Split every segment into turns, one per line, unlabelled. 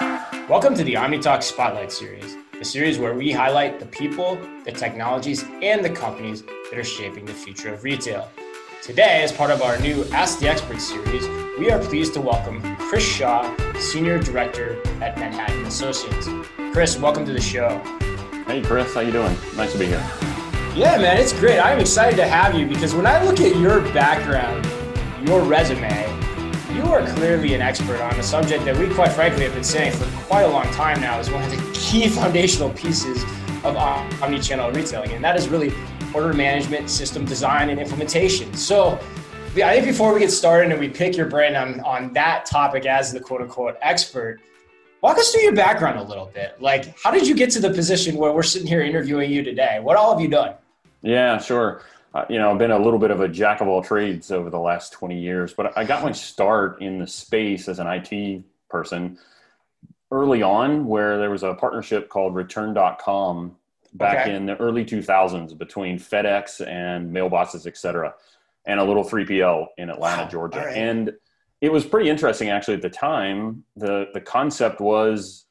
Welcome to the OmniTalk Spotlight Series, a series where we highlight the people, the technologies, and the companies that are shaping the future of retail. Today, as part of our new Ask the Expert series, we are pleased to welcome Chris Shaw, Senior Director at Manhattan Associates. Chris, welcome to the show.
Hey, Chris, how you doing? Nice to be here.
Yeah, man, it's great. I'm excited to have you because when I look at your background, your resume, are clearly an expert on a subject that we, quite frankly, have been saying for quite a long time now is one of the key foundational pieces of omni-channel retailing, and that is really order management, system design, and implementation. So, I think before we get started and we pick your brain on, on that topic as the quote unquote expert, walk us through your background a little bit. Like, how did you get to the position where we're sitting here interviewing you today? What all have you done?
Yeah, sure uh, you know, I've been a little bit of a jack of all trades over the last 20 years, but I got my start in the space as an IT person early on where there was a partnership called return.com back okay. in the early 2000s between FedEx and mailboxes, et cetera, and a little 3PL in Atlanta, wow. Georgia. Right. And it was pretty interesting actually at the time. The, the concept was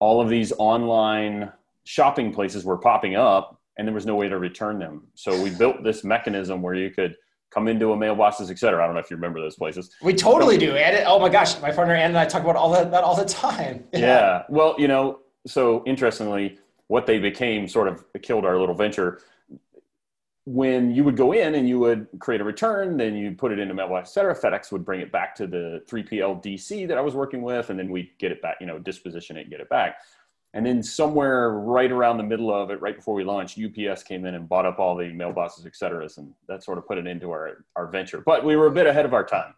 all of these online shopping places were popping up and there was no way to return them. So we built this mechanism where you could come into a mailboxes, et cetera. I don't know if you remember those places.
We totally do. And oh my gosh, my partner Ann and I talk about all that, that all the time.
Yeah. yeah. Well, you know, so interestingly, what they became sort of killed our little venture. When you would go in and you would create a return, then you put it into mailbox, et cetera. FedEx would bring it back to the 3PL DC that I was working with, and then we'd get it back, you know, disposition it, get it back. And then somewhere right around the middle of it, right before we launched, UPS came in and bought up all the mailboxes, et cetera. And that sort of put it into our, our venture. But we were a bit ahead of our time.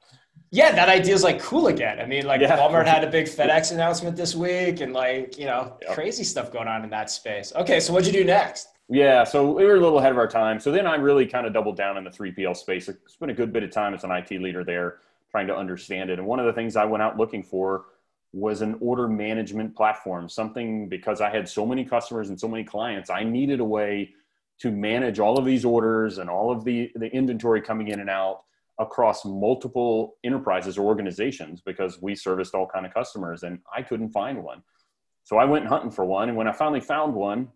Yeah, that idea is like cool again. I mean, like yeah. Walmart had a big FedEx announcement this week and like, you know, yep. crazy stuff going on in that space. Okay, so what'd you do next?
Yeah, so we were a little ahead of our time. So then I really kind of doubled down in the 3PL space. I spent a good bit of time as an IT leader there trying to understand it. And one of the things I went out looking for was an order management platform, something because I had so many customers and so many clients, I needed a way to manage all of these orders and all of the, the inventory coming in and out across multiple enterprises or organizations because we serviced all kind of customers and I couldn't find one. So I went hunting for one. And when I finally found one,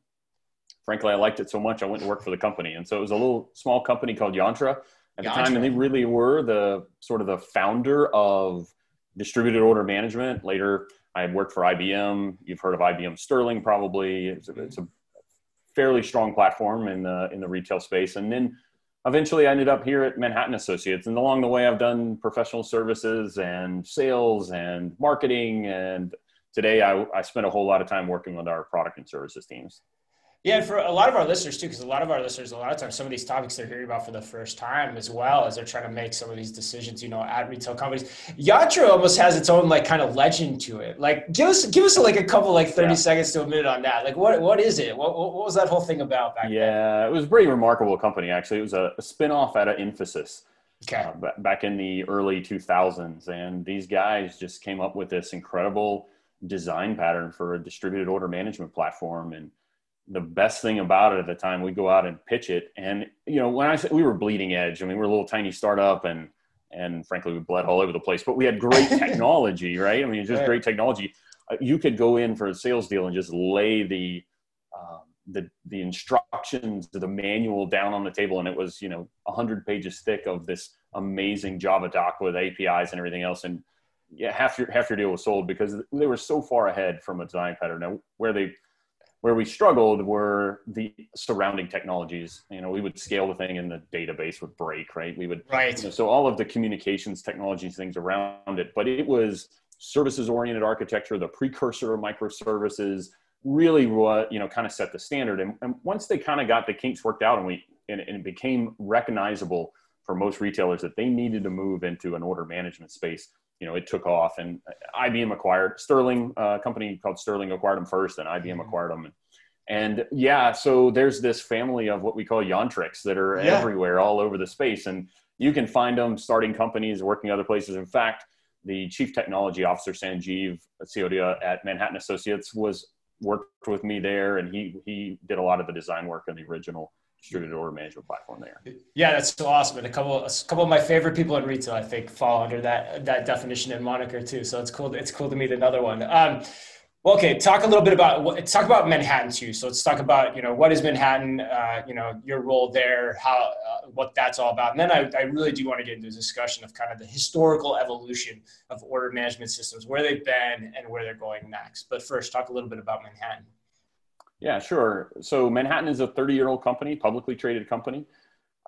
frankly, I liked it so much, I went and worked for the company. And so it was a little small company called Yantra at the time. And they really were the sort of the founder of distributed order management. Later, I worked for IBM. You've heard of IBM Sterling, probably. It's a, it's a fairly strong platform in the in the retail space. And then eventually, I ended up here at Manhattan Associates. And along the way, I've done professional services and sales and marketing. And today, I, I spent a whole lot of time working with our product and services teams.
Yeah, for a lot of our listeners too, because a lot of our listeners, a lot of times, some of these topics they're hearing about for the first time, as well as they're trying to make some of these decisions, you know, at retail companies. Yantra almost has its own like kind of legend to it. Like, give us give us like a couple like thirty yeah. seconds to a minute on that. Like, what what is it? What what was that whole thing about back
yeah, then? it was a pretty remarkable company actually. It was a, a spinoff out of Infosys. Okay. Uh, back in the early 2000s, and these guys just came up with this incredible design pattern for a distributed order management platform and the best thing about it at the time, we go out and pitch it. And, you know, when I said we were bleeding edge, I mean, we're a little tiny startup and, and frankly, we bled all over the place, but we had great technology, right? I mean, just right. great technology. Uh, you could go in for a sales deal and just lay the, um, the, the instructions, of the manual down on the table. And it was, you know, hundred pages thick of this amazing Java doc with APIs and everything else. And yeah, half your, half your deal was sold because they were so far ahead from a design pattern. Now, where they, where we struggled were the surrounding technologies. You know, we would scale the thing and the database would break, right? We would,
right.
You know, so all of the communications technologies, things around it, but it was services oriented architecture, the precursor of microservices, really what, you know, kind of set the standard. And, and once they kind of got the kinks worked out and we, and, and it became recognizable for most retailers that they needed to move into an order management space, you know, it took off and IBM acquired Sterling, a uh, company called Sterling acquired them first and IBM mm-hmm. acquired them. And, and, yeah, so there's this family of what we call Yantrix that are yeah. everywhere, all over the space. And you can find them starting companies, working other places. In fact, the chief technology officer, Sanjeev Siotia at Manhattan Associates was worked with me there and he, he did a lot of the design work on the original distributed order management platform there.
Yeah, that's so awesome. And a couple, a couple of my favorite people in retail, I think, fall under that that definition and moniker too. So it's cool. It's cool to meet another one. Um, well, okay, talk a little bit about talk about Manhattan too. So let's talk about you know what is Manhattan, uh, you know your role there, how uh, what that's all about, and then I, I really do want to get into a discussion of kind of the historical evolution of order management systems, where they've been and where they're going next. But first, talk a little bit about Manhattan.
Yeah, sure. So Manhattan is a 30 year old company, publicly traded company.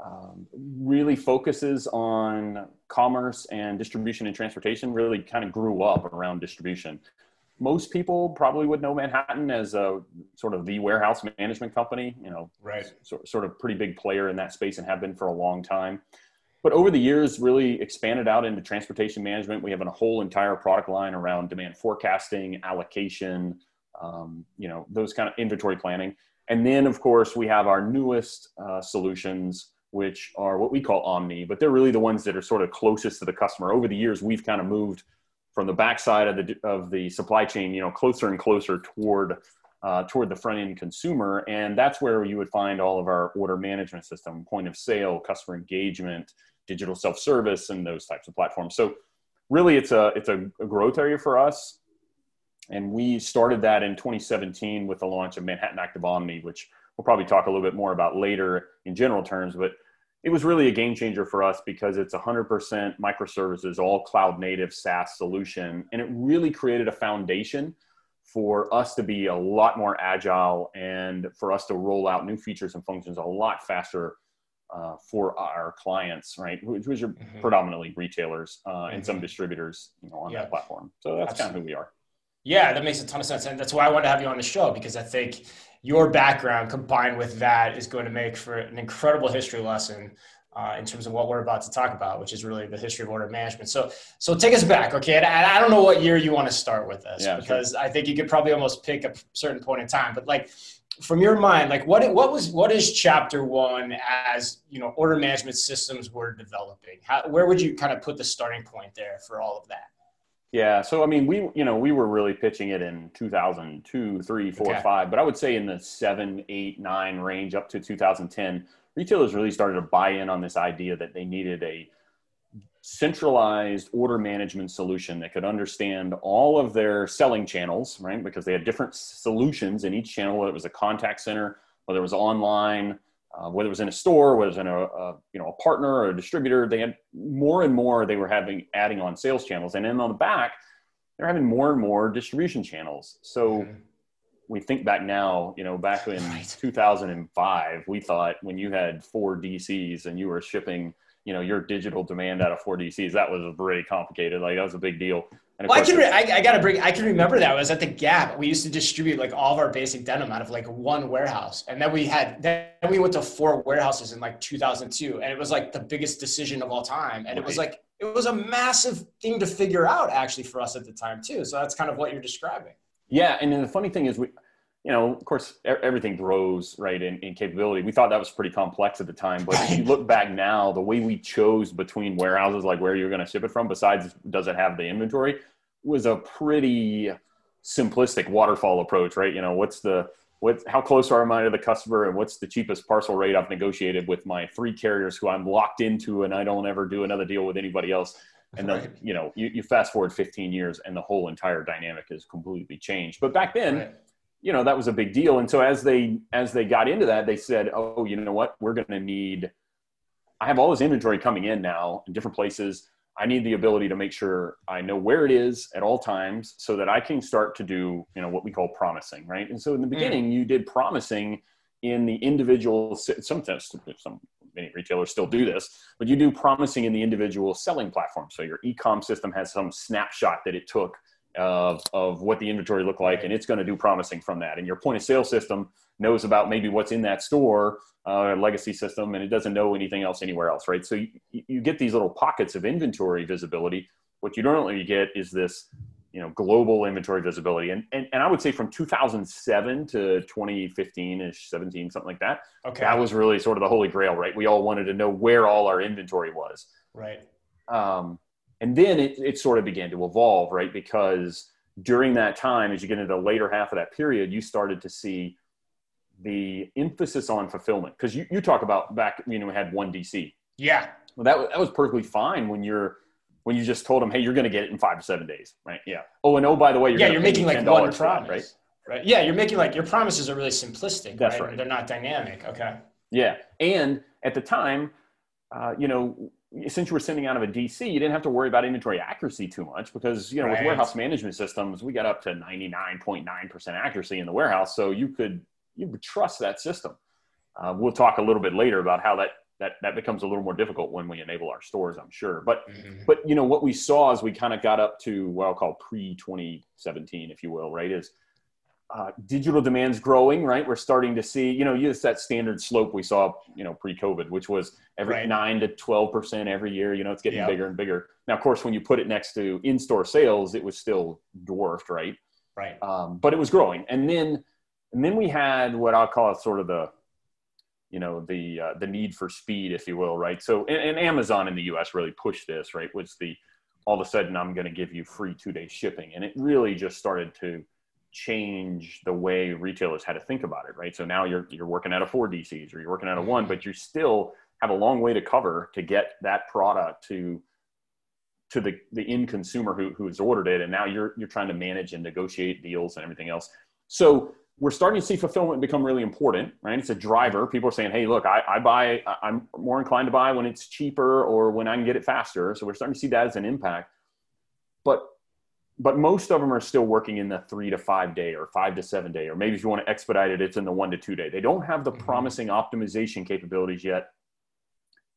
Um, really focuses on commerce and distribution and transportation. Really kind of grew up around distribution most people probably would know Manhattan as a sort of the warehouse management company, you know,
right.
So, sort of pretty big player in that space and have been for a long time. But over the years, really expanded out into transportation management. We have a whole entire product line around demand forecasting, allocation, um, you know, those kind of inventory planning. And then, of course, we have our newest uh, solutions, which are what we call Omni, but they're really the ones that are sort of closest to the customer. Over the years, we've kind of moved – from the backside of the of the supply chain, you know, closer and closer toward uh, toward the front end consumer, and that's where you would find all of our order management system, point of sale, customer engagement, digital self service, and those types of platforms. So, really, it's a it's a, a growth area for us, and we started that in 2017 with the launch of Manhattan Active Omni, which we'll probably talk a little bit more about later in general terms, but it was really a game changer for us because it's 100% microservices, all cloud native SaaS solution. And it really created a foundation for us to be a lot more agile and for us to roll out new features and functions a lot faster uh, for our clients, right? Which, are mm-hmm. predominantly retailers uh, mm-hmm. and some mm-hmm. distributors, you know, on yeah. that platform. So that's Absolutely. kind of who we are.
Yeah, that makes a ton of sense, and that's why I wanted to have you on the show because I think your background combined with that is going to make for an incredible history lesson uh, in terms of what we're about to talk about, which is really the history of order management. So, so take us back, okay? And I, I don't know what year you want to start with this yeah, because sure. I think you could probably almost pick a certain point in time. But like, from your mind, like what what was what is chapter one as you know order management systems were developing? How, where would you kind of put the starting point there for all of that?
Yeah. So, I mean, we, you know, we were really pitching it in 2002, three, four, okay. five, but I would say in the seven, eight, nine range up to 2010, retailers really started to buy in on this idea that they needed a centralized order management solution that could understand all of their selling channels, right? Because they had different solutions in each channel, whether it was a contact center, whether it was online, uh, whether it was in a store, whether it was in a, a, you know a partner or a distributor, they had more and more they were having adding on sales channels, and then on the back, they're having more and more distribution channels. So mm-hmm. we think back now, you know, back in right. 2005, we thought when you had four DCs and you were shipping, you know, your digital demand out of four DCs, that was very complicated. Like that was a big deal.
Well, I can. Re- I, I, gotta bring. I can remember that I was at the Gap. We used to distribute like all of our basic denim out of like one warehouse, and then we had. Then we went to four warehouses in like 2002, and it was like the biggest decision of all time. And right. it was like it was a massive thing to figure out actually for us at the time too. So that's kind of what you're describing.
Yeah, and then the funny thing is we, you know, of course, everything grows right in, in capability. We thought that was pretty complex at the time, but if you look back now, the way we chose between warehouses, like where you're going to ship it from, besides does it have the inventory, was a pretty simplistic waterfall approach, right? You know, what's the what how close are I to the customer and what's the cheapest parcel rate I've negotiated with my three carriers who I'm locked into and I don't ever do another deal with anybody else. And then, right. you know, you, you fast forward 15 years and the whole entire dynamic has completely changed. But back then, right. You know, that was a big deal. And so as they as they got into that, they said, Oh, you know what, we're gonna need I have all this inventory coming in now in different places I need the ability to make sure I know where it is at all times so that I can start to do, you know, what we call promising, right? And so in the mm. beginning, mm. you did promising in the individual, sometimes some many retailers still do this, but you do promising in the individual selling platform. So your e-com system has some snapshot that it took of, of what the inventory looked like, and it's going to do promising from that. And your point of sale system knows about maybe what's in that store, uh, legacy system, and it doesn't know anything else anywhere else, right? So you, you get these little pockets of inventory visibility. What you normally get is this, you know, global inventory visibility. And, and, and I would say from 2007 to 2015-ish, 17, something like that, okay. that was really sort of the holy grail, right? We all wanted to know where all our inventory was.
Right.
Um, and then it, it sort of began to evolve, right? Because during that time, as you get into the later half of that period, you started to see the emphasis on fulfillment. Because you, you talk about back you know we had one dc
yeah.
Well that, that was perfectly fine when you're when you just told them hey you're going to get it in five to seven days right? Yeah. Oh and oh by the way you're
yeah you're making like one promise right? right. Yeah you're making like your promises are really simplistic
that's
right,
right.
they're not dynamic. Okay.
Yeah. And at the time uh, you know since you were sending out of a DC, you didn't have to worry about inventory accuracy too much because you know right. with warehouse management systems, we got up to ninety nine point nine percent accuracy in the warehouse, so you could you would trust that system. Uh, we'll talk a little bit later about how that that that becomes a little more difficult when we enable our stores, I'm sure. But mm-hmm. but you know what we saw as we kind of got up to what I'll call pre 2017, if you will, right? Is uh, digital demand's growing, right? We're starting to see, you know, use that standard slope we saw, you know, pre-COVID, which was every right. nine to twelve percent every year. You know, it's getting yep. bigger and bigger. Now, of course, when you put it next to in-store sales, it was still dwarfed, right?
Right.
Um, but it was growing, and then and then we had what I'll call sort of the, you know, the uh, the need for speed, if you will, right? So, and, and Amazon in the U.S. really pushed this, right? Was the all of a sudden I'm going to give you free two-day shipping, and it really just started to change the way retailers had to think about it, right? So now you're you're working out of four DCs or you're working out of one, mm-hmm. but you still have a long way to cover to get that product to to the the end consumer who who has ordered it, and now you're you're trying to manage and negotiate deals and everything else. So we're starting to see fulfillment become really important, right? It's a driver. People are saying, "Hey, look, I, I buy. I'm more inclined to buy when it's cheaper or when I can get it faster." So we're starting to see that as an impact. But but most of them are still working in the three to five day or five to seven day, or maybe if you want to expedite it, it's in the one to two day. They don't have the mm-hmm. promising optimization capabilities yet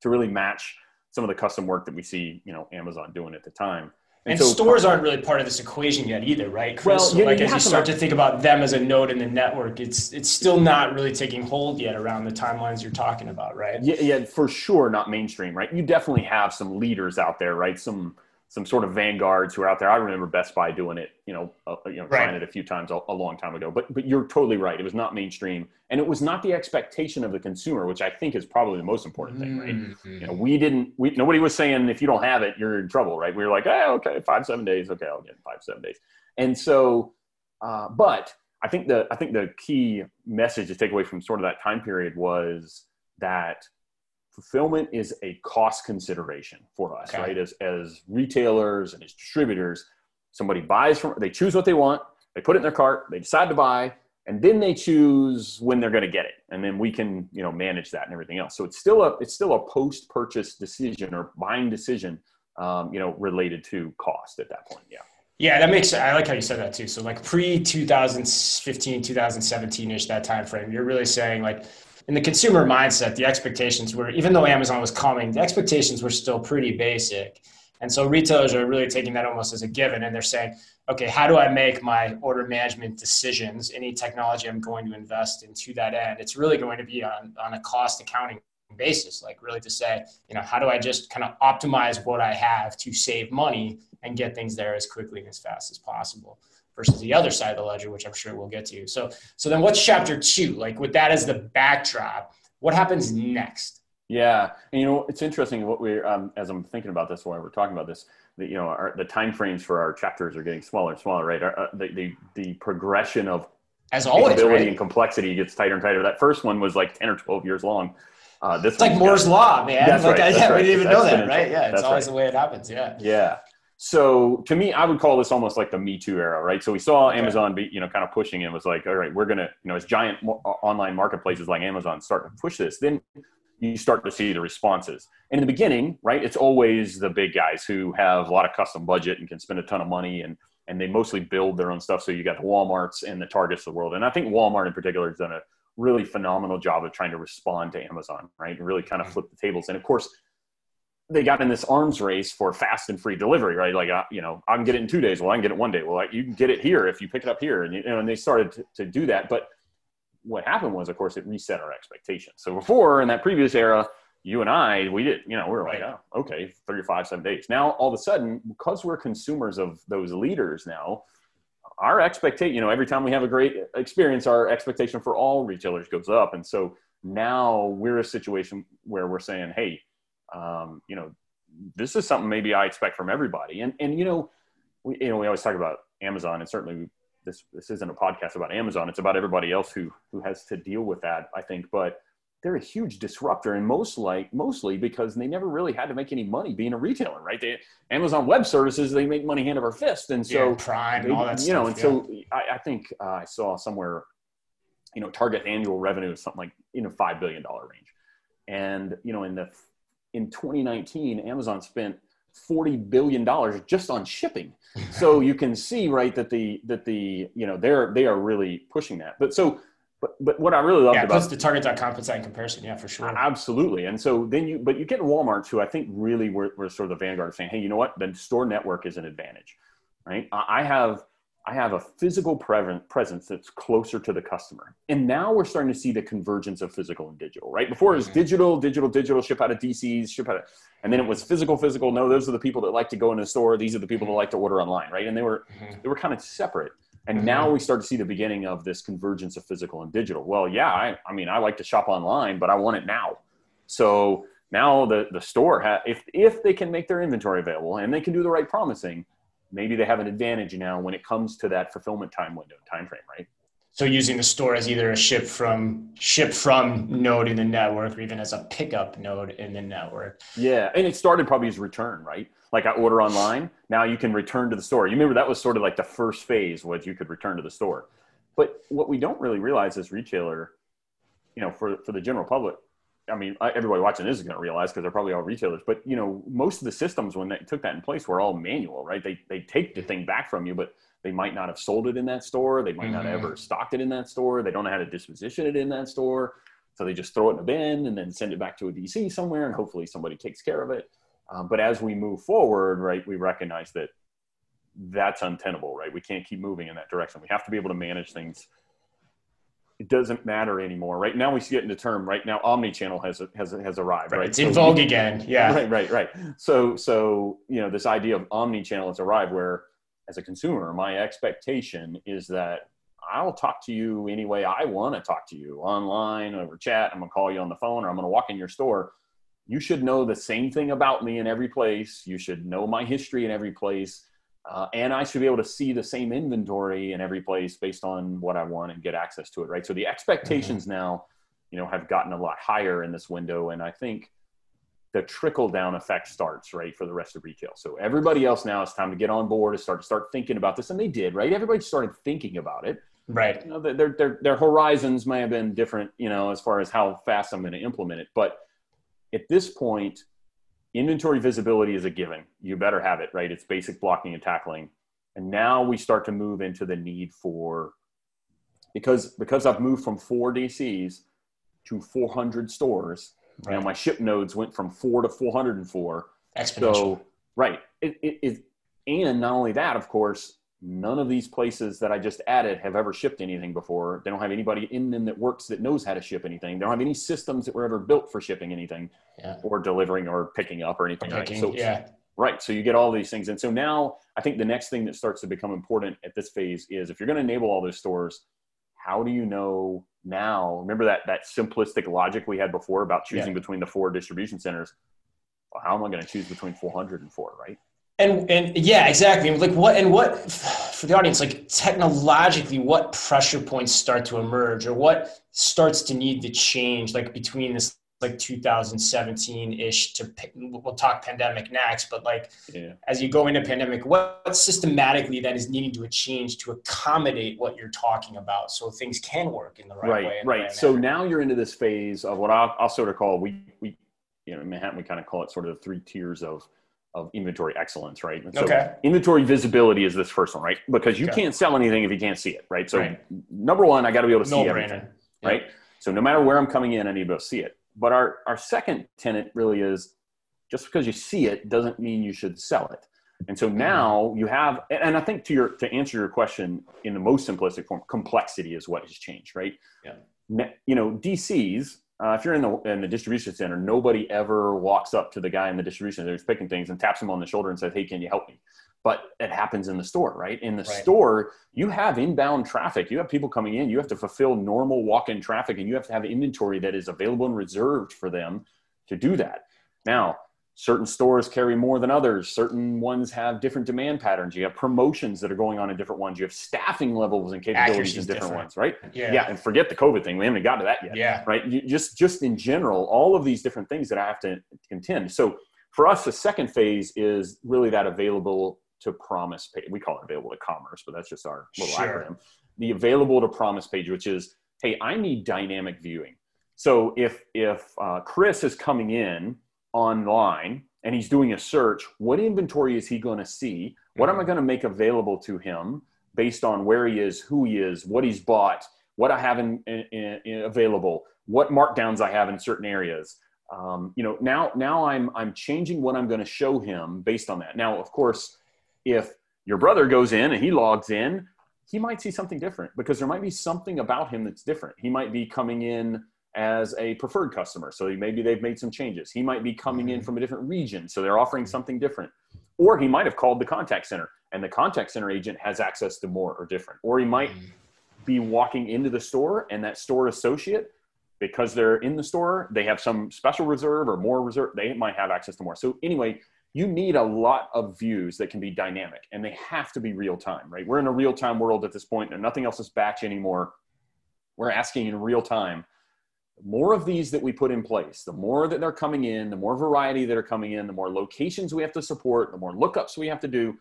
to really match some of the custom work that we see, you know, Amazon doing at the time.
And, and so, stores aren't really part of this equation yet either, right, Chris? Well, so like you as you start to think about them as a node in the network, it's it's still not really taking hold yet around the timelines you're talking about, right?
Yeah, yeah, for sure, not mainstream, right? You definitely have some leaders out there, right? Some some sort of vanguards who are out there. I remember Best Buy doing it, you know, uh, you know, right. trying it a few times a, a, long time ago. But but you're totally right. It was not mainstream, and it was not the expectation of the consumer, which I think is probably the most important thing, right? Mm-hmm. You know, we didn't. We nobody was saying if you don't have it, you're in trouble, right? We were like, oh, okay, five seven days, okay, I'll get five seven days, and so, uh, but I think the I think the key message to take away from sort of that time period was that fulfillment is a cost consideration for us, okay. right? As, as retailers and as distributors, somebody buys from, they choose what they want, they put it in their cart, they decide to buy, and then they choose when they're going to get it, and then we can, you know, manage that and everything else. So it's still a, it's still a post-purchase decision or buying decision, um, you know, related to cost at that point. Yeah.
Yeah, that makes. I like how you said that too. So like pre 2015, 2017 ish, that time frame, you're really saying like in the consumer mindset, the expectations were, even though Amazon was coming, the expectations were still pretty basic. And so retailers are really taking that almost as a given and they're saying, okay, how do I make my order management decisions? Any technology I'm going to invest in to that end, it's really going to be on, on a cost accounting basis, like really to say, you know, how do I just kind of optimize what I have to save money and get things there as quickly and as fast as possible versus the other side of the ledger, which I'm sure we'll get to. So, so then what's chapter two? Like with that as the backdrop, what happens next?
Yeah, and you know it's interesting what we um, as I'm thinking about this while we're talking about this, that you know our, the time frames for our chapters are getting smaller and smaller, right? Our, uh, the, the the progression of
as always,
ability
right?
and complexity gets tighter and tighter. That first one was like ten or twelve years long.
Uh, this it's like Moore's law, man.
That's
like,
right.
I, yeah,
right.
we didn't even
that's
know that, right? Yeah, it's always
right.
the way it happens. Yeah.
Yeah. So to me, I would call this almost like the Me Too era, right? So we saw Amazon be, you know, kind of pushing and was like, all right, we're gonna, you know, as giant online marketplaces like Amazon start to push this, then you start to see the responses. And in the beginning, right, it's always the big guys who have a lot of custom budget and can spend a ton of money and and they mostly build their own stuff. So you got the WalMarts and the Targets of the world. And I think Walmart in particular has done a really phenomenal job of trying to respond to Amazon, right? And really kind of mm-hmm. flip the tables. And of course, they got in this arms race for fast and free delivery, right? Like, uh, you know, I can get it in two days. Well, I can get it one day. Well, you can get it here if you pick it up here. And, you know, and they started to, to do that. But what happened was, of course, it reset our expectations. So before in that previous era, you and I, we did, you know, we were like, oh, okay, 35, seven days. Now, all of a sudden, because we're consumers of those leaders now, our expectation, you know, every time we have a great experience, our expectation for all retailers goes up. And so now we're a situation where we're saying, hey, um, you know, this is something maybe I expect from everybody. And, and, you know, we, you know, we always talk about Amazon and certainly this this isn't a podcast about Amazon. It's about everybody else who who has to deal with that. I think, but they're a huge disruptor, and most like mostly because they never really had to make any money being a retailer, right? They, Amazon Web Services they make money hand over fist, and so
yeah, Prime
they,
and all that
you
stuff,
know, and
yeah.
so I, I think uh, I saw somewhere, you know, target annual revenue is something like in a five billion dollar range, and you know, in the in 2019, Amazon spent 40 billion dollars just on shipping. So you can see right that the that the you know they're they are really pushing that. But so but but what i really loved
yeah,
about
puts the target.com puts that in comparison. Yeah, for sure.
absolutely. And so then you but you get walmart who i think really were, were sort of the vanguard of saying hey you know what? The store network is an advantage right? I have i have a physical presence that's closer to the customer. And now we're starting to see the convergence of physical and digital right? Before it was
Mhm.
digital digital digital ship out of dcs ship out of and then it was physical physical. No those are the people that like to go in the store. These are the people that like to order online right? And they were
Mhm.
they were kind of separate. And now we start to see the beginning of this convergence of physical and digital. Well yeah i, I mean i like to shop online but i want it now. So now the, the store ha- if if they can make their inventory available and they can do the right promising maybe they have an advantage now when it comes to that fulfillment time window time frame right
So using the store as either a ship from ship from node in the network, or even as a pickup node in the network.
Yeah, and it started probably as return, right? Like I order online, now you can return to the store. You remember that was sort of like the first phase was you could return to the store. But what we don't really realize as retailer, you know, for for the general public, I mean, everybody watching this is going to realize because they're probably all retailers. But you know, most of the systems when they took that in place were all manual, right? They they take the thing back from you, but they might not have sold it in that store. They might not
Mhm.
have ever stocked it in that store. They don't know how to disposition it in that store. So they just throw it in a bin and then send it back to a DC somewhere, and hopefully somebody takes care of it. Um, but as we move forward, right, we recognize that that's untenable, right? We can't keep moving in that direction. We have to be able to manage things. It doesn't matter anymore. Right now, we see it in the term. Right now, omni-channel has has has arrived. Right,
It's in vogue again. Yeah.
Right, right, right. So, so you know, this idea of omni-channel has arrived, where as a consumer, my expectation is that I'll talk to you any way I want to talk to you online, over chat. I'm gonna call you on the phone, or I'm gonna walk in your store. You should know the same thing about me in every place. You should know my history in every place. Uh, and I should be able to see the same inventory in every place based on what I want and get access to it, right? So the expectations now, you know, have gotten a lot higher in this window, and I think the trickle down effect starts right for the rest of retail. So everybody else now it's time to get on board and start to start thinking about this, and they did, right? Everybody started thinking about it.
Right.
You know, their their their horizons may have been different, you know, as far as how fast I'm going to implement it, but at this point, inventory visibility is a given. You better have it, right? It's basic blocking and tackling. And now we start to move into the need for because because I've moved from four DCs to 400 stores.
Right.
my ship nodes went from four to 404.
Exponential.
So right, it, it, it and not only that, of course, none of these places that I just added have ever shipped anything before. They don't have anybody in them that works that knows how to ship anything. They don't have any systems that were ever built for shipping anything
yeah.
or delivering or picking up or anything. Right.
Picking,
So
yeah.
right, so you get all these things, and so now I think the next thing that starts to become important at this phase is if you're going to enable all those stores, how do you know now? Remember that that simplistic logic we had before about choosing between the four distribution centers. Well, how am I going to choose between 400 and four? Right.
And and yeah, exactly. And Like what and what for the audience, like technologically, what pressure points start to emerge, or what starts to need to change, like between this like 2017 ish to we'll talk pandemic next, but like
Yeah.
as you go into pandemic, what, what systematically that is needing to change to accommodate what you're talking about, so things can work in the right,
right
way.
right
right
so now you're into this phase of what I'll, I'll sort of call we we you know in manhattan we kind of call it sort of the three tiers of of inventory excellence right and so
Okay.
inventory visibility is this first one right because you
Okay.
can't sell anything if you can't see it right so
Right.
number one i got to be able to see
no
everything
brainer.
right so no matter where i'm coming in i need to be able to see it but our our second tenet really is just because you see it doesn't mean you should sell it and so mm-hmm. now you have and i think to your to answer your question in the most simplistic form complexity is what has changed right
Yeah.
You know dcs uh, if you're in the in the distribution center nobody ever walks up to the guy in the distribution center who's picking things and taps him on the shoulder and says hey can you help me? But it happens in the store right? In the
Right.
store you have inbound traffic. You have people coming in. You have to fulfill normal walk-in traffic and you have to have inventory that is available and reserved for them to do that. Now certain stores carry more than others. Certain ones have different demand patterns. You have promotions that are going on in different ones. You have staffing levels and capabilities in different, different, ones right?
Yeah.
Yeah and forget the covid thing. We haven't got to that yet
yeah.
right? You just just in general all of these different things that i have to contend. So for us the second phase is really that available to promise page we call it available to commerce but that's just our little sure. acronym. The available to promise page which is hey i need dynamic viewing. So if if uh, chris is coming in online and he's doing a search, what inventory is he going to see? What am I mm-hmm. going to make available to him based on where he is, who he is, what he's bought, what I have in, in, in available, what markdowns I have in certain areas? Um, you know, now now I'm I'm changing what I'm going to show him based on that. Now, of course, if your brother goes in and he logs in, he might see something different because there might be something about him that's different. He might be coming in as a preferred customer. So maybe they've made some changes. He might be coming in mm-hmm. from a different region, so they're offering something different. Or he might have called the contact center and the contact center agent has access to more or different. Or he might mm-hmm. be walking into the store and that store associate because they're in the store, they have some special reserve or more reserve, they might have access to more. So anyway, you need a lot of views that can be dynamic and they have to be real time, right? We're in a real time world at this point and nothing else is batch anymore. We're asking in real time the more of these that we put in place, the more that they're coming in, the more variety that are coming in, the more locations we have to support, the more lookups we have to do,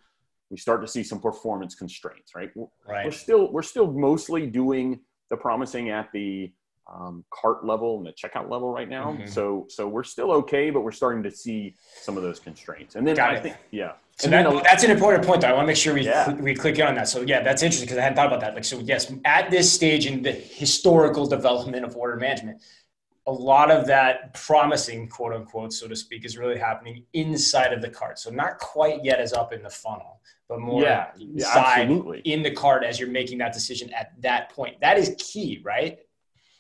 we start to see some performance constraints, right?
Right.
We're still we're still mostly doing the promising at the um, cart level and the checkout level right now. Mm-hmm. So so we're still okay, but we're starting to see some of those constraints. And then
Got
I
it.
think yeah.
So that, that's an important point. Though. I want to make sure we yeah. cl- we click in on that. So yeah, that's interesting because I hadn't thought about that. Like so, yes, at this stage in the historical development of order management, a lot of that promising quote unquote, so to speak, is really happening inside of the cart. So not quite yet as up in the funnel, but more
yeah, inside yeah,
in the cart as you're making that decision at that point. That is key, right?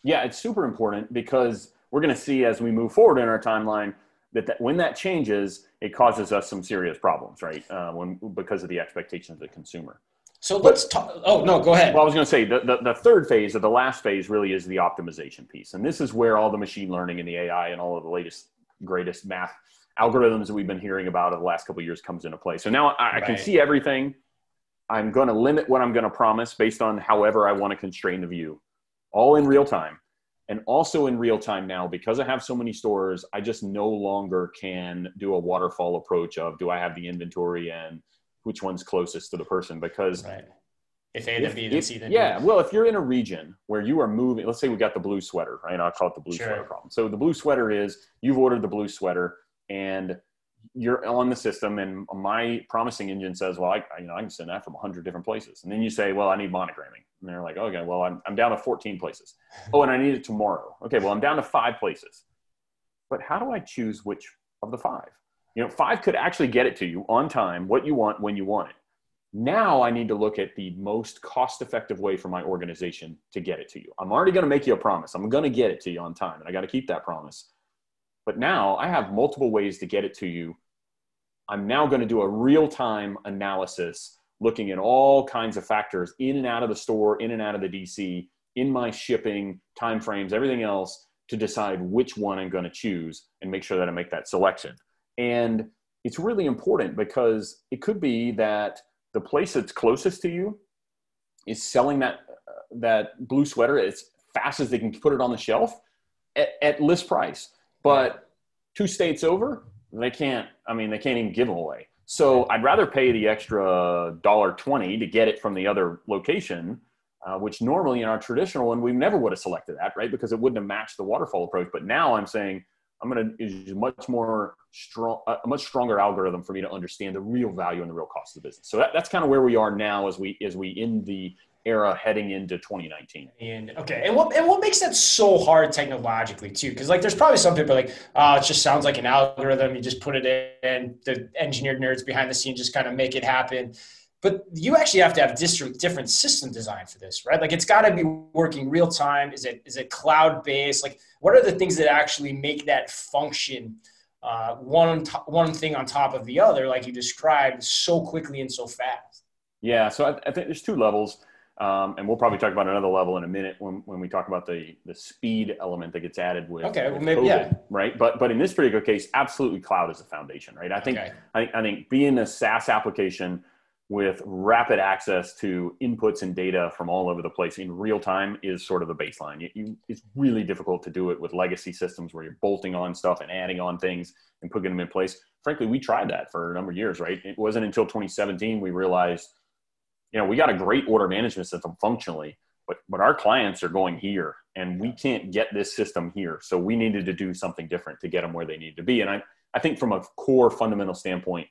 Yeah, it's super important because we're going to see as we move forward in our timeline that, that when that changes, it causes us some serious problems, right? Uh, when because of the expectations of the consumer.
So let's talk. Oh no, go ahead.
Well, I was going to say the, the, the third phase or the last phase really is the optimization piece, and this is where all the machine learning and the AI and all of the latest greatest math algorithms that we've been hearing about over the last couple of years comes into play. So now I, I right. can see everything. I'm going to limit what I'm going to promise based on however I want to constrain the view, all in real time. And also in real time now, because I have so many stores, I just no longer can do a waterfall approach of do I have the inventory and which one's closest to the person because
right. if A then B then C then
yeah well if you're in a region where you are moving let's say we got the blue sweater right I'll call it the blue sure. sweater problem so the blue sweater is you've ordered the blue sweater and you're on the system and my promising engine says well I you know I can send that from 100 different places and then you say well I need monogramming and they're like okay well I'm, I'm down to 14 places oh and I need it tomorrow okay well I'm down to five places but how do I choose which of the five you know, five could actually get it to you on time, what you want, when you want it. Now I need to look at the most cost effective way for my organization to get it to you. I'm already going to make you a promise. I'm going to get it to you on time, and I got to keep that promise. But now I have multiple ways to get it to you. I'm now going to do a real time analysis looking at all kinds of factors in and out of the store, in and out of the DC, in my shipping, timeframes, everything else to decide which one I'm going to choose and make sure that I make that selection. And it's really important because it could be that the place that's closest to you is selling that uh, that blue sweater as fast as they can put it on the shelf at, at list price. But two states over, they can't. I mean, they can't even give them away. So I'd rather pay the extra dollar twenty to get it from the other location, uh, which normally in our traditional one we never would have selected that, right? Because it wouldn't have matched the waterfall approach. But now I'm saying I'm going to use much more strong, a much stronger algorithm for me to understand the real value and the real cost of the business. So that, that's kind of where we are now as we as we in the era heading into 2019.
And okay, and what and what makes that so hard technologically too? Because like there's probably some people like, oh, it just sounds like an algorithm. You just put it in, the engineered nerds behind the scenes just kind of make it happen. But you actually have to have different system design for this, right? Like it's got to be working real time. Is it is it cloud based? Like what are the things that actually make that function uh, one one thing on top of the other, like you described, so quickly and so fast?
Yeah, so I, I think there's two levels. Um, and we'll probably talk about another level in a minute when, when we talk about the the speed element that gets added with,
okay,
with
well, maybe,
COVID,
yeah.
right? But but in this particular case, absolutely cloud is the foundation, right? I think
Okay.
I, I think being a SaaS application with rapid access to inputs and data from all over the place in real time is sort of the baseline. You, you, it's really difficult to do it with legacy systems where you're bolting on stuff and adding on things and putting them in place. Frankly, we tried that for a number of years, right? It wasn't until 2017 we realized, you know, we got a great order management system functionally, but but our clients are going here, and we can't get this system here. So we needed to do something different to get them where they need to be. And I I think from a core fundamental standpoint,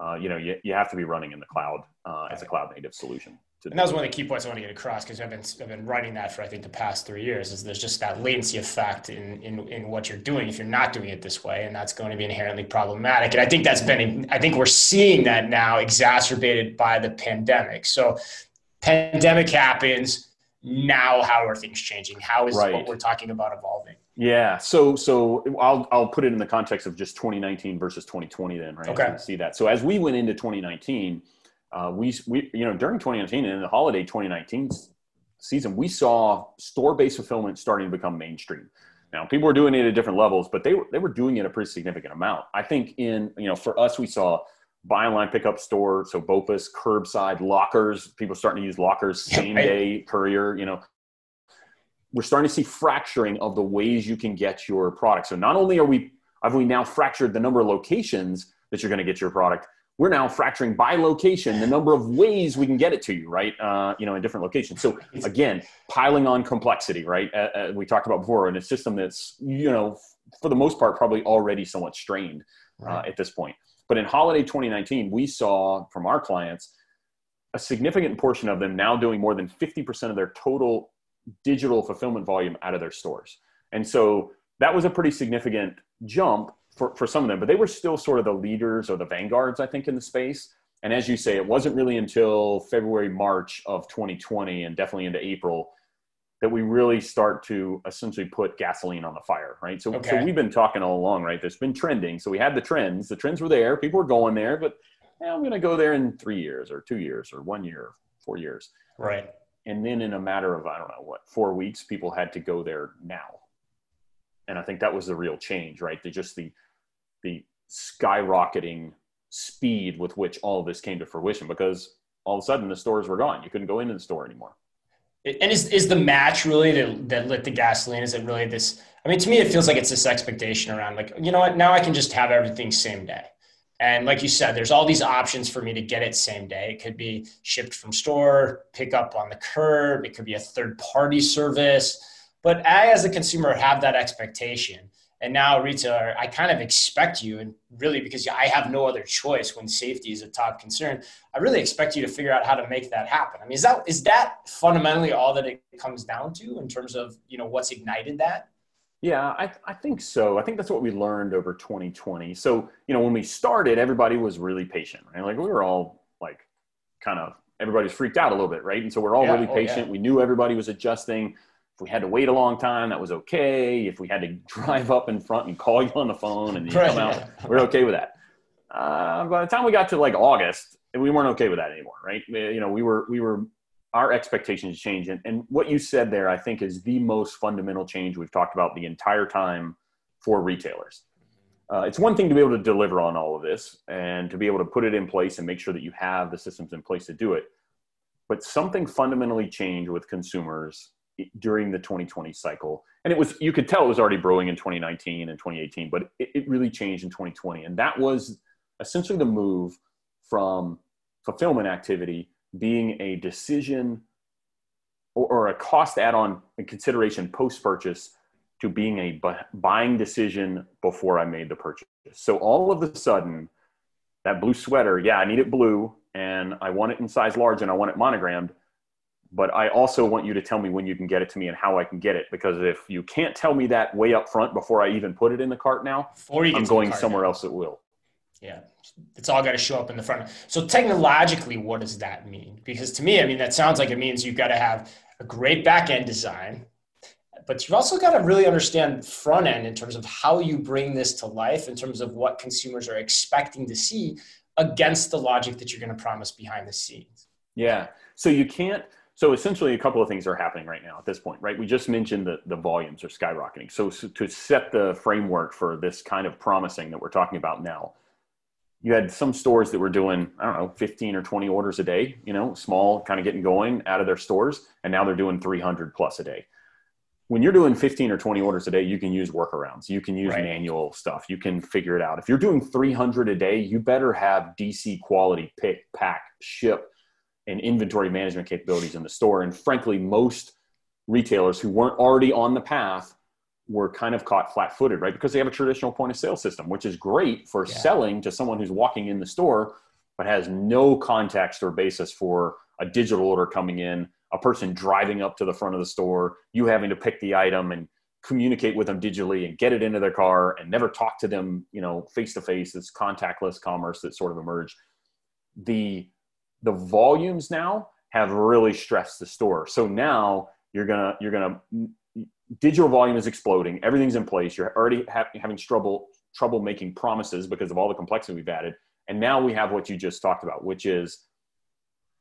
uh, you know, you, you have to be running in the cloud uh, as a cloud native solution.
And that was one of the key points I want to get across because I've been I've been writing that for I think the past three years. Is there's just that latency effect in, in in what you're doing if you're not doing it this way, and that's going to be inherently problematic. And I think that's been I think we're seeing that now exacerbated by the pandemic. So, pandemic happens now. How are things changing? How is
Right.
what we're talking about evolving?
Yeah. So so I'll I'll put it in the context of just 2019 versus 2020 then, right?
Okay.
See that. So as we went into 2019, uh, we we you know during 2019 and the holiday 2019 season, we saw store-based fulfillment starting to become mainstream. Now people were doing it at different levels, but they were they were doing it a pretty significant amount. I think in you know for us we saw buy online pickup store, so BOPUS, curbside, lockers, people starting to use lockers, same day courier, you know, we're starting to see fracturing of the ways you can get your product. So not only are we have we now fractured the number of locations that you're going to get your product, we're now fracturing by location the number of ways we can get it to you, right? Uh, you know, in different locations. So again, piling on complexity, right? Uh, uh, we talked about before in a system that's you know for the most part probably already somewhat strained uh, at this point. But in holiday 2019, we saw from our clients a significant portion of them now doing more than 50% of their total digital fulfillment volume out of their stores. And so that was a pretty significant jump for, for some of them, but they were still sort of the leaders or the vanguards, I think, in the space. And as you say, it wasn't really until February, March of 2020, and definitely into April, that we really start to essentially put gasoline on the fire, right? So, so we've been talking all along, right? There's been trending. So we had the trends. The trends were there. People were going there, but eh, I'm going to go there in three years or two years or one year, four years
Right.
and then in a matter of i don't know what four weeks people had to go there now and i think that was the real change right the just the the skyrocketing speed with which all of this came to fruition because all of a sudden the stores were gone you couldn't go into the store anymore
And is is the match really that, that lit the gasoline? Is it really this? I mean, to me, it feels like it's this expectation around like, you know what? Now I can just have everything same day. And like you said, there's all these options for me to get it same day. It could be shipped from store, pick up on the curb. It could be a third party service. But I, as a consumer, have that expectation. And now, a retailer, I kind of expect you, and really because I have no other choice when safety is a top concern, I really expect you to figure out how to make that happen. I mean, is that is that fundamentally all that it comes down to in terms of you know what's ignited that?
Yeah, I, I think so. I think that's what we learned over 2020. So, you know, when we started, everybody was really patient, right? Like we were all like kind of, everybody's freaked out a little bit, right? And so we're all
Yeah,
really
oh,
patient.
yeah.
We knew everybody was adjusting. If we had to wait a long time, that was okay. If we had to drive up in front and call you on the phone and you
Right,
come out, we're okay with that. Uh, by the time we got to like August, we weren't okay with that anymore, right? You know, we were, we were, our expectations change. And, and what you said there, I think, is the most fundamental change we've talked about the entire time for retailers. Uh, it's one thing to be able to deliver on all of this and to be able to put it in place and make sure that you have the systems in place to do it. But something fundamentally changed with consumers during the 2020 cycle. And it was, you could tell it was already brewing in 2019 and 2018, but it, it really changed in 2020. And that was essentially the move from fulfillment activity being a decision or, or a cost add-on and consideration post-purchase to being a bu- buying decision before I made the purchase. So all of a sudden, that blue sweater, yeah, I need it blue and I want it in size large and I want it monogrammed, but I also want you to tell me when you can get it to me and how I can get it. Because if you can't tell me that way up front before I even put it in the cart now, I'm going somewhere
now.
else that will.
Yeah, it's all got to show up in the front. So technologically, what does that mean? Because to me, I mean, that sounds like it means you've got to have a great back end design, but you've also got to really understand front end in terms of how you bring this to life, in terms of what consumers are expecting to see against the logic that you're going to promise behind the scenes.
Yeah. So you can't. So essentially, a couple of things are happening right now at this point, right? We just mentioned that the volumes are skyrocketing. So, so to set the framework for this kind of promising that we're talking about now, you had some stores that were doing i don't know 15 or 20 orders a day you know small kind of getting going out of their stores and now they're doing 300 plus a day when you're doing 15 or 20 orders a day you can use workarounds you can use right. manual stuff you can figure it out if you're doing 300 a day you better have dc quality pick pack ship and inventory management capabilities in the store and frankly most retailers who weren't already on the path were kind of caught flat-footed, right? Because they have a traditional point of sale system, which is great for yeah. selling to someone who's walking in the store, but has no context or basis for a digital order coming in, a person driving up to the front of the store, you having to pick the item and communicate with them digitally and get it into their car and never talk to them, you know, face to face. It's contactless commerce that sort of emerged. The the volumes now have really stressed the store. So now you're gonna you're gonna digital volume is exploding. Everything's in place. You're already ha- having trouble trouble making promises because of all the complexity we've added. And now we have what you just talked about, which is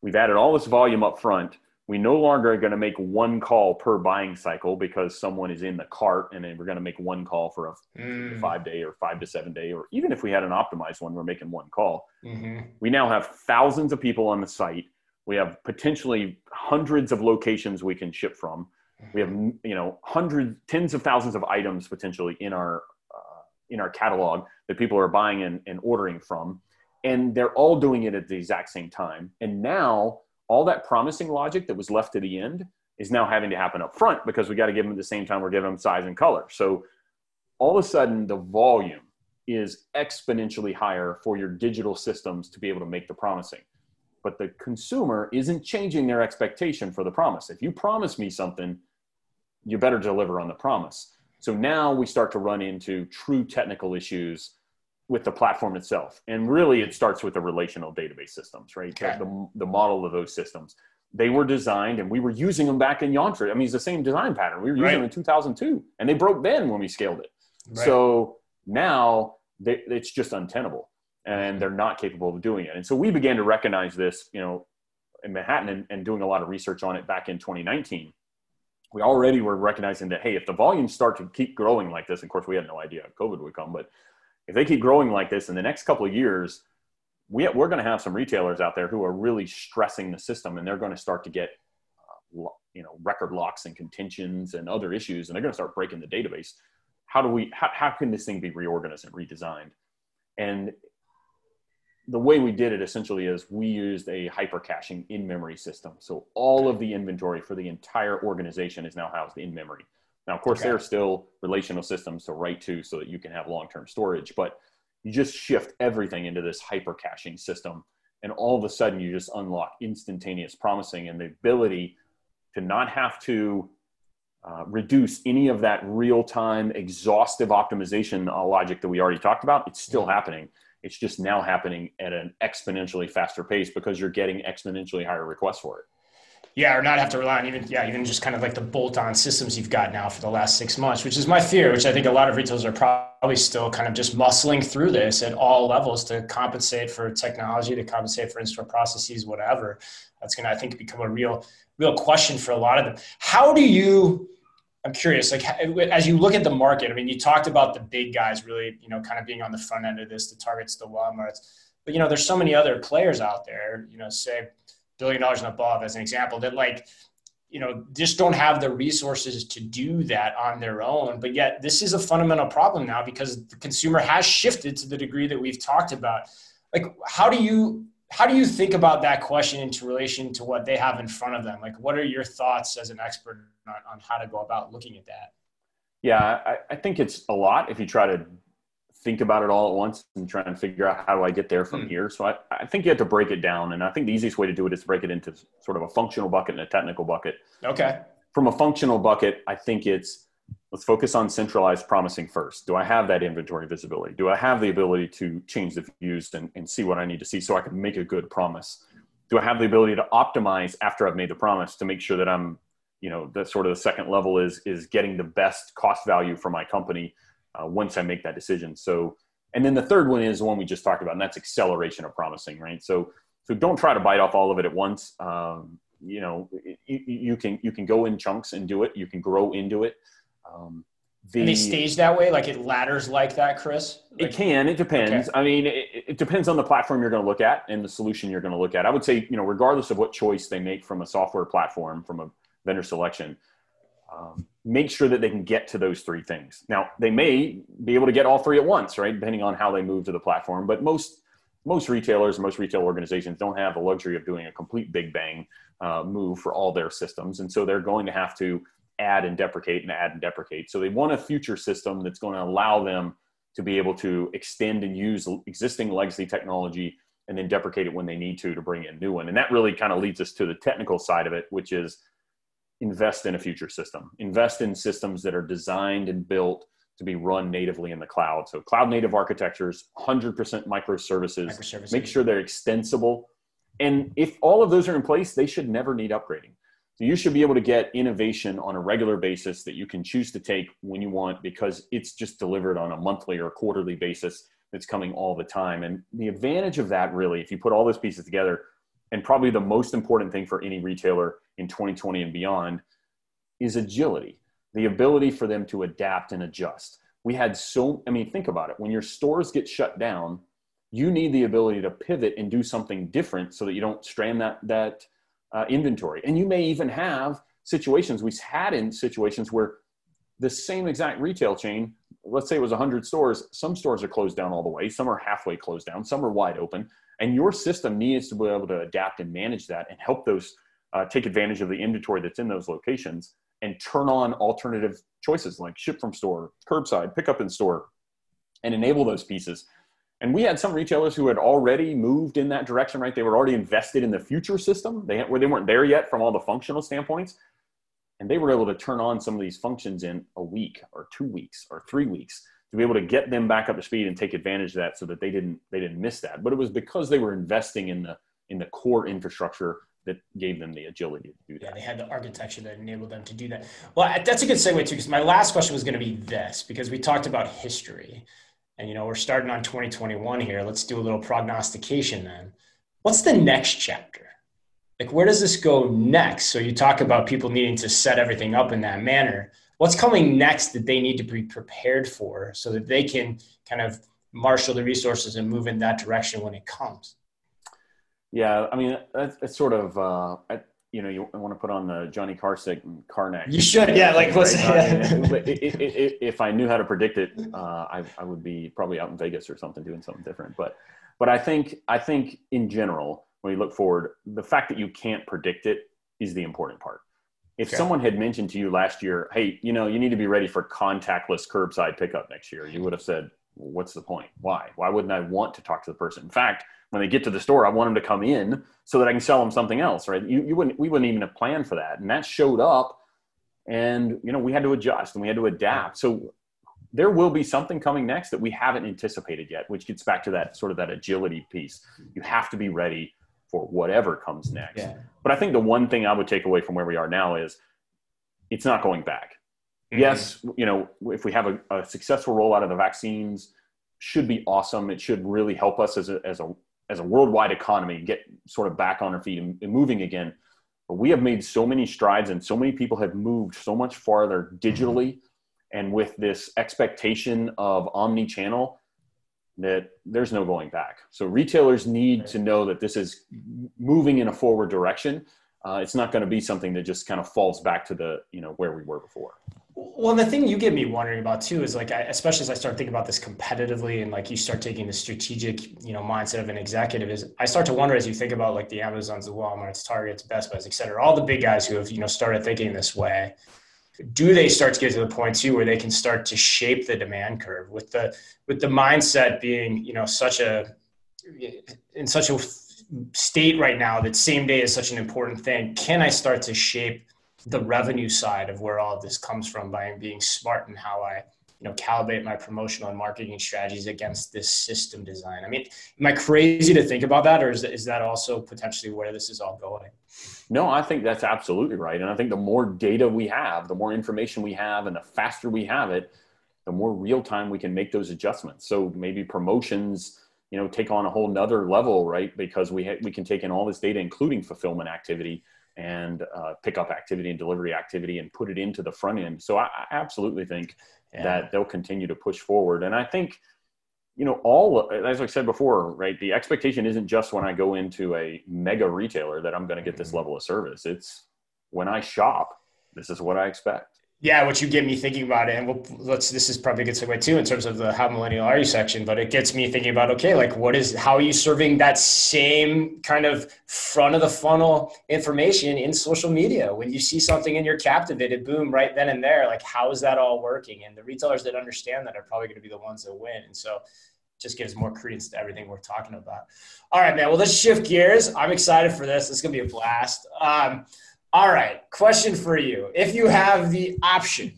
we've added all this volume up front. We no longer are going to make one call per buying cycle because someone is in the cart and then we're going to make one call for a mm. five day or five to seven day, or even if we had an optimized one, we're making one call. Mm-hmm. We now have thousands of people on the site. We have potentially hundreds of locations we can ship from we have you know hundreds, tens of thousands of items potentially in our uh, in our catalog that people are buying and, and ordering from, and they're all doing it at the exact same time. And now all that promising logic that was left to the end is now having to happen up front because we got to give them at the same time we're giving them size and color. So all of a sudden the volume is exponentially higher for your digital systems to be able to make the promising. But the consumer isn't changing their expectation for the promise. If you promise me something, you better deliver on the promise. So now we start to run into true technical issues with the platform itself. And really, it starts with the relational database systems, right? Okay. The, the, model of those systems. They were designed and we were using them back in Yantra. I mean, it's the same design pattern. We were using right. them in 2002 and they broke then when we scaled it. Right. So now they, it's just untenable and they're not capable of doing it. And so we began to recognize this, you know, in Manhattan and, and doing a lot of research on it back in 2019 we already were recognizing that hey if the volumes start to keep growing like this of course we had no idea covid would come but if they keep growing like this in the next couple of years we, we're going to have some retailers out there who are really stressing the system and they're going to start to get uh, you know record locks and contentions and other issues and they're going to start breaking the database how do we how, how can this thing be reorganized and redesigned and the way we did it essentially is we used a hyper caching in memory system. So all of the inventory for the entire organization is now housed in memory. Now, of course, okay. there are still relational systems to write to so that you can have long term storage, but you just shift everything into this hyper caching system. And all of a sudden, you just unlock instantaneous promising and the ability to not have to uh, reduce any of that real time exhaustive optimization logic that we already talked about. It's still mm-hmm. happening it's just now happening at an exponentially faster pace because you're getting exponentially higher requests for it.
Yeah, or not have to rely on even yeah, even just kind of like the bolt-on systems you've got now for the last six months, which is my fear, which I think a lot of retailers are probably still kind of just muscling through this at all levels to compensate for technology, to compensate for in-store processes, whatever. That's going to, I think, become a real, real question for a lot of them. How do you? I'm curious, like as you look at the market, I mean, you talked about the big guys really, you know, kind of being on the front end of this, the Targets, the Walmarts, but you know, there's so many other players out there, you know, say billion dollars and above as an example that like, you know, just don't have the resources to do that on their own. But yet this is a fundamental problem now because the consumer has shifted to the degree that we've talked about. Like, how do you how do you think about that question into relation to what they have in front of them? Like, what are your thoughts as an expert on, on how to go about looking at that?
Yeah, I, I, think it's a lot if you try to think about it all at once and try and figure out how do I get there from mm. here. So I, I think you have to break it down. And I think the easiest way to do it is to break it into sort of a functional bucket and a technical bucket.
Okay.
From a functional bucket, I think it's let's focus on centralized promising first. Do I have that inventory visibility? Do I have the ability to change the views and, and see what I need to see so I can make a good promise? Do I have the ability to optimize after I've made the promise to make sure that I'm, you know, the sort of the second level is is getting the best cost value for my company uh, once I make that decision. So, and then the third one is the one we just talked about, and that's acceleration of promising, right? So, so don't try to bite off all of it at once. Um, you know, you, you, can you can go in chunks and do it. You can grow into it.
Um, the, and they stage that way, like it ladders like that, Chris.
Like, it can. It depends. Okay. I mean, it, it, depends on the platform you're going to look at and the solution you're going to look at. I would say, you know, regardless of what choice they make from a software platform, from a vendor selection, um, make sure that they can get to those three things. Now, they may be able to get all three at once, right? Depending on how they move to the platform. But most most retailers, most retail organizations don't have the luxury of doing a complete big bang uh, move for all their systems, and so they're going to have to add and deprecate and add and deprecate. So they want a future system that's going to allow them to be able to extend and use existing legacy technology and then deprecate it when they need to to bring in new one. And that really kind of leads us to the technical side of it, which is invest in a future system. Invest in systems that are designed and built to be run natively in the cloud. So cloud native architectures, 100% microservices, microservices. make sure they're extensible. And if all of those are in place, they should never need upgrading. So you should be able to get innovation on a regular basis that you can choose to take when you want because it's just delivered on a monthly or quarterly basis that's coming all the time. And the advantage of that really, if you put all those pieces together, and probably the most important thing for any retailer in 2020 and beyond is agility, the ability for them to adapt and adjust. We had so, I mean, think about it. When your stores get shut down, you need the ability to pivot and do something different so that you don't strand that, that, uh, inventory. And you may even have situations, we've had in situations where the same exact retail chain, let's say it was 100 stores, some stores are closed down all the way, some are halfway closed down, some are wide open. And your system needs to be able to adapt and manage that and help those uh, take advantage of the inventory that's in those locations and turn on alternative choices like ship from store, curbside, pickup in store, and enable those pieces and we had some retailers who had already moved in that direction, right? They were already invested in the future system. They, where they weren't there yet from all the functional standpoints. And they were able to turn on some of these functions in a week or two weeks or three weeks to be able to get them back up to speed and take advantage of that so that they didn't they didn't miss that. But it was because they were investing in the in the core infrastructure that gave them the agility to do that.
Yeah, they had the architecture that enabled them to do that. Well, that's a good segue too, because my last question was going to be this, because we talked about history. And you know we're starting on 2021 here. Let's do a little prognostication then. What's the next chapter? Like where does this go next? So you talk about people needing to set everything up in that manner. What's coming next that they need to be prepared for so that they can kind of marshal the resources and move in that direction when it comes
yeah i mean that's, that's sort of uh, you know, you want to put on the Johnny Carsick and Carnac.
You should, yeah. Like,
right? if I knew how to predict it, uh, I, I would be probably out in Vegas or something doing something different. But, but I think, I think in general, when you look forward, the fact that you can't predict it is the important part. If okay. someone had mentioned to you last year, hey, you know, you need to be ready for contactless curbside pickup next year, you would have said, well, what's the point? Why? Why wouldn't I want to talk to the person? In fact, when they get to the store, I want them to come in so that I can sell them something else, right? You, you wouldn't, we wouldn't even have planned for that. And that showed up and, you know, we had to adjust and we had to adapt. So there will be something coming next that we haven't anticipated yet, which gets back to that sort of that agility piece. You have to be ready for whatever comes next. Yeah. But I think the one thing I would take away from where we are now is it's not going back. Mm-hmm. Yes, you know, if we have a, a successful rollout of the vaccines, should be awesome. It should really help us as a, as a as a worldwide economy get sort of back on our feet and, and moving again. But we have made so many strides and so many people have moved so much farther digitally mm-hmm. and with this expectation of omni-channel that there's no going back. So retailers need to know that this is moving in a forward direction. Uh, it's not going to be something that just kind of falls back to the you know where we were before.
Well, the thing you get me wondering about too is like, I, especially as I start thinking about this competitively, and like you start taking the strategic, you know, mindset of an executive, is I start to wonder as you think about like the Amazons, the Walmarts, Targets, Best Buys, et cetera, all the big guys who have you know started thinking this way. Do they start to get to the point too where they can start to shape the demand curve with the with the mindset being you know such a in such a state right now that same day is such an important thing? Can I start to shape the revenue side of where all of this comes from by being smart in how I you know calibrate my promotional and marketing strategies against this system design. I mean, am I crazy to think about that, or is, is that also potentially where this is all going?
No, I think that's absolutely right. And I think the more data we have, the more information we have, and the faster we have it, the more real time we can make those adjustments. So maybe promotions, you know, take on a whole nother level, right? Because we ha- we can take in all this data, including fulfillment activity, and uh, pickup activity and delivery activity and put it into the front end. So I, I absolutely think yeah. that they'll continue to push forward. And I think, you know, all as I said before, right? The expectation isn't just when I go into a mega retailer that I'm going to get this mm-hmm. level of service. It's when I shop, this is what I expect.
Yeah, what you get me thinking about it, and we'll, let's. This is probably a good segue too in terms of the how millennial are you section, but it gets me thinking about okay, like what is how are you serving that same kind of front of the funnel information in social media when you see something and you're captivated, boom, right then and there. Like how is that all working? And the retailers that understand that are probably going to be the ones that win. And so, just gives more credence to everything we're talking about. All right, man. Well, let's shift gears. I'm excited for this. It's going to be a blast. Um, all right, question for you. If you have the option,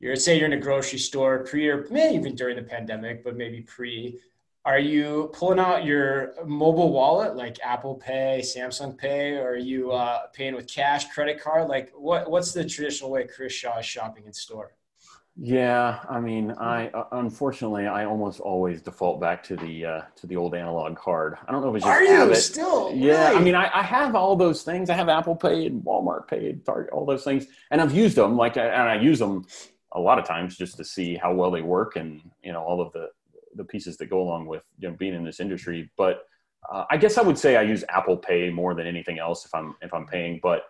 you're say you're in a grocery store pre or maybe even during the pandemic, but maybe pre. Are you pulling out your mobile wallet like Apple Pay, Samsung Pay, or are you uh, paying with cash, credit card? Like, what what's the traditional way Chris Shaw is shopping in store?
Yeah, I mean, I uh, unfortunately I almost always default back to the uh, to the old analog card. I don't know if it's just
are you still?
Yeah, I mean, I, I have all those things. I have Apple Pay and Walmart Pay, and Target, all those things, and I've used them. Like, and I use them a lot of times just to see how well they work, and you know, all of the the pieces that go along with you know being in this industry. But uh, I guess I would say I use Apple Pay more than anything else if I'm if I'm paying, but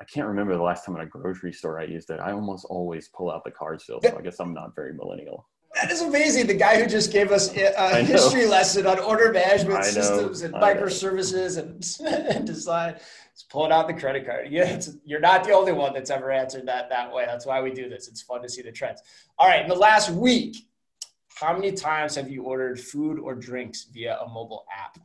I can't remember the last time in a grocery store I used it. I almost always pull out the card still, so I guess I'm not very millennial.
That is amazing. The guy who just gave us a history lesson on order management systems and microservices and, and design is pulling out the credit card. Yeah, you're not the only one that's ever answered that that way. That's why we do this. It's fun to see the trends. All right, in the last week, how many times have you ordered food or drinks via a mobile app?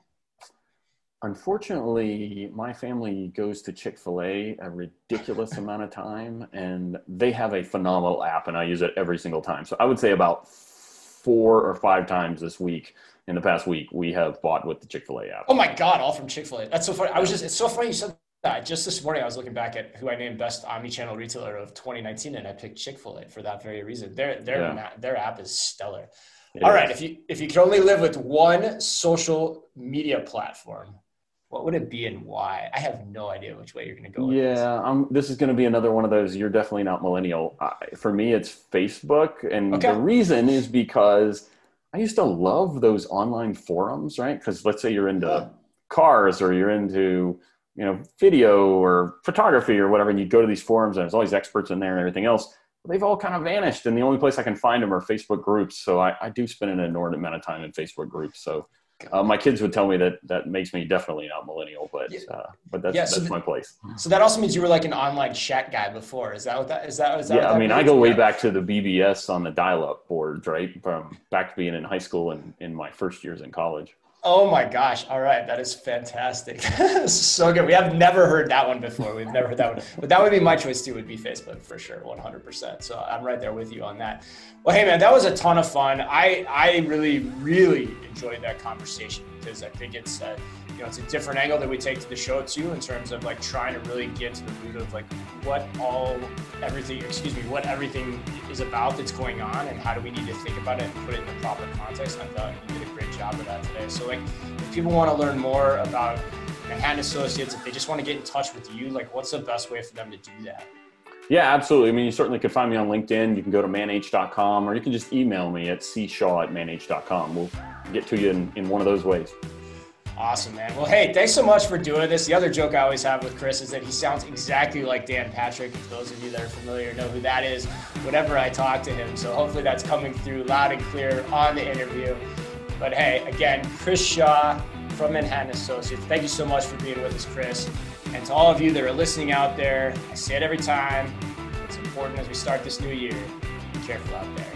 Unfortunately, my family goes to Chick-fil-A a ridiculous amount of time, and they have a phenomenal app, and I use it every single time. So I would say about four or five times this week in the past week, we have bought with the Chick-fil-A app.
Oh my God, all from Chick-fil-A. That's so funny. I was just, it's so funny you said that. Just this morning, I was looking back at who I named best omni-channel retailer of 2019, and I picked Chick-fil-A for that very reason. Their, their, yeah. their app is stellar. It all is. right, if you if you could only live with one social media platform, what would it be and why? I have no idea which way you're going to go.
yeah, this. Um, this is going to be another one of those. You're definitely not millennial. Uh, for me, it's Facebook, and okay. the reason is because I used to love those online forums, right? Because let's say you're into huh. cars or you're into you know video or photography or whatever, and you go to these forums and there's always experts in there and everything else. They've all kind of vanished, and the only place I can find them are Facebook groups. So I, I do spend an inordinate amount of time in Facebook groups. So uh, my kids would tell me that that makes me definitely not millennial, but uh, but that's yeah, so that's my place.
So that also means you were like an online chat guy before. Is that what that is? That is that?
Yeah,
I
mean, I go way back to the BBS on the dial-up boards, right? From back to being in high school and in my first years in college.
Oh my gosh! All right, that is fantastic. so good. We have never heard that one before. We've never heard that one, but that would be my choice too. Would be Facebook for sure, one hundred percent. So I'm right there with you on that. Well, hey man, that was a ton of fun. I I really really enjoyed that conversation because I think it's uh, you know it's a different angle that we take to the show too in terms of like trying to really get to the root of like what all everything excuse me what everything is about that's going on and how do we need to think about it and put it in the proper context. I thought you did a great job of that today. So like if people want to learn more about Manhattan Associates, if they just want to get in touch with you, like what's the best way for them to do that?
Yeah, absolutely. I mean, you certainly could find me on LinkedIn. You can go to manh.com or you can just email me at cshaw at manh.com. We'll get to you in, in one of those ways.
Awesome, man. Well, hey, thanks so much for doing this. The other joke I always have with Chris is that he sounds exactly like Dan Patrick. If those of you that are familiar know who that is, whenever I talk to him. So hopefully that's coming through loud and clear on the interview. But hey, again, Chris Shaw from Manhattan Associates. Thank you so much for being with us, Chris. And to all of you that are listening out there, I say it every time. It's important as we start this new year. Be careful out there.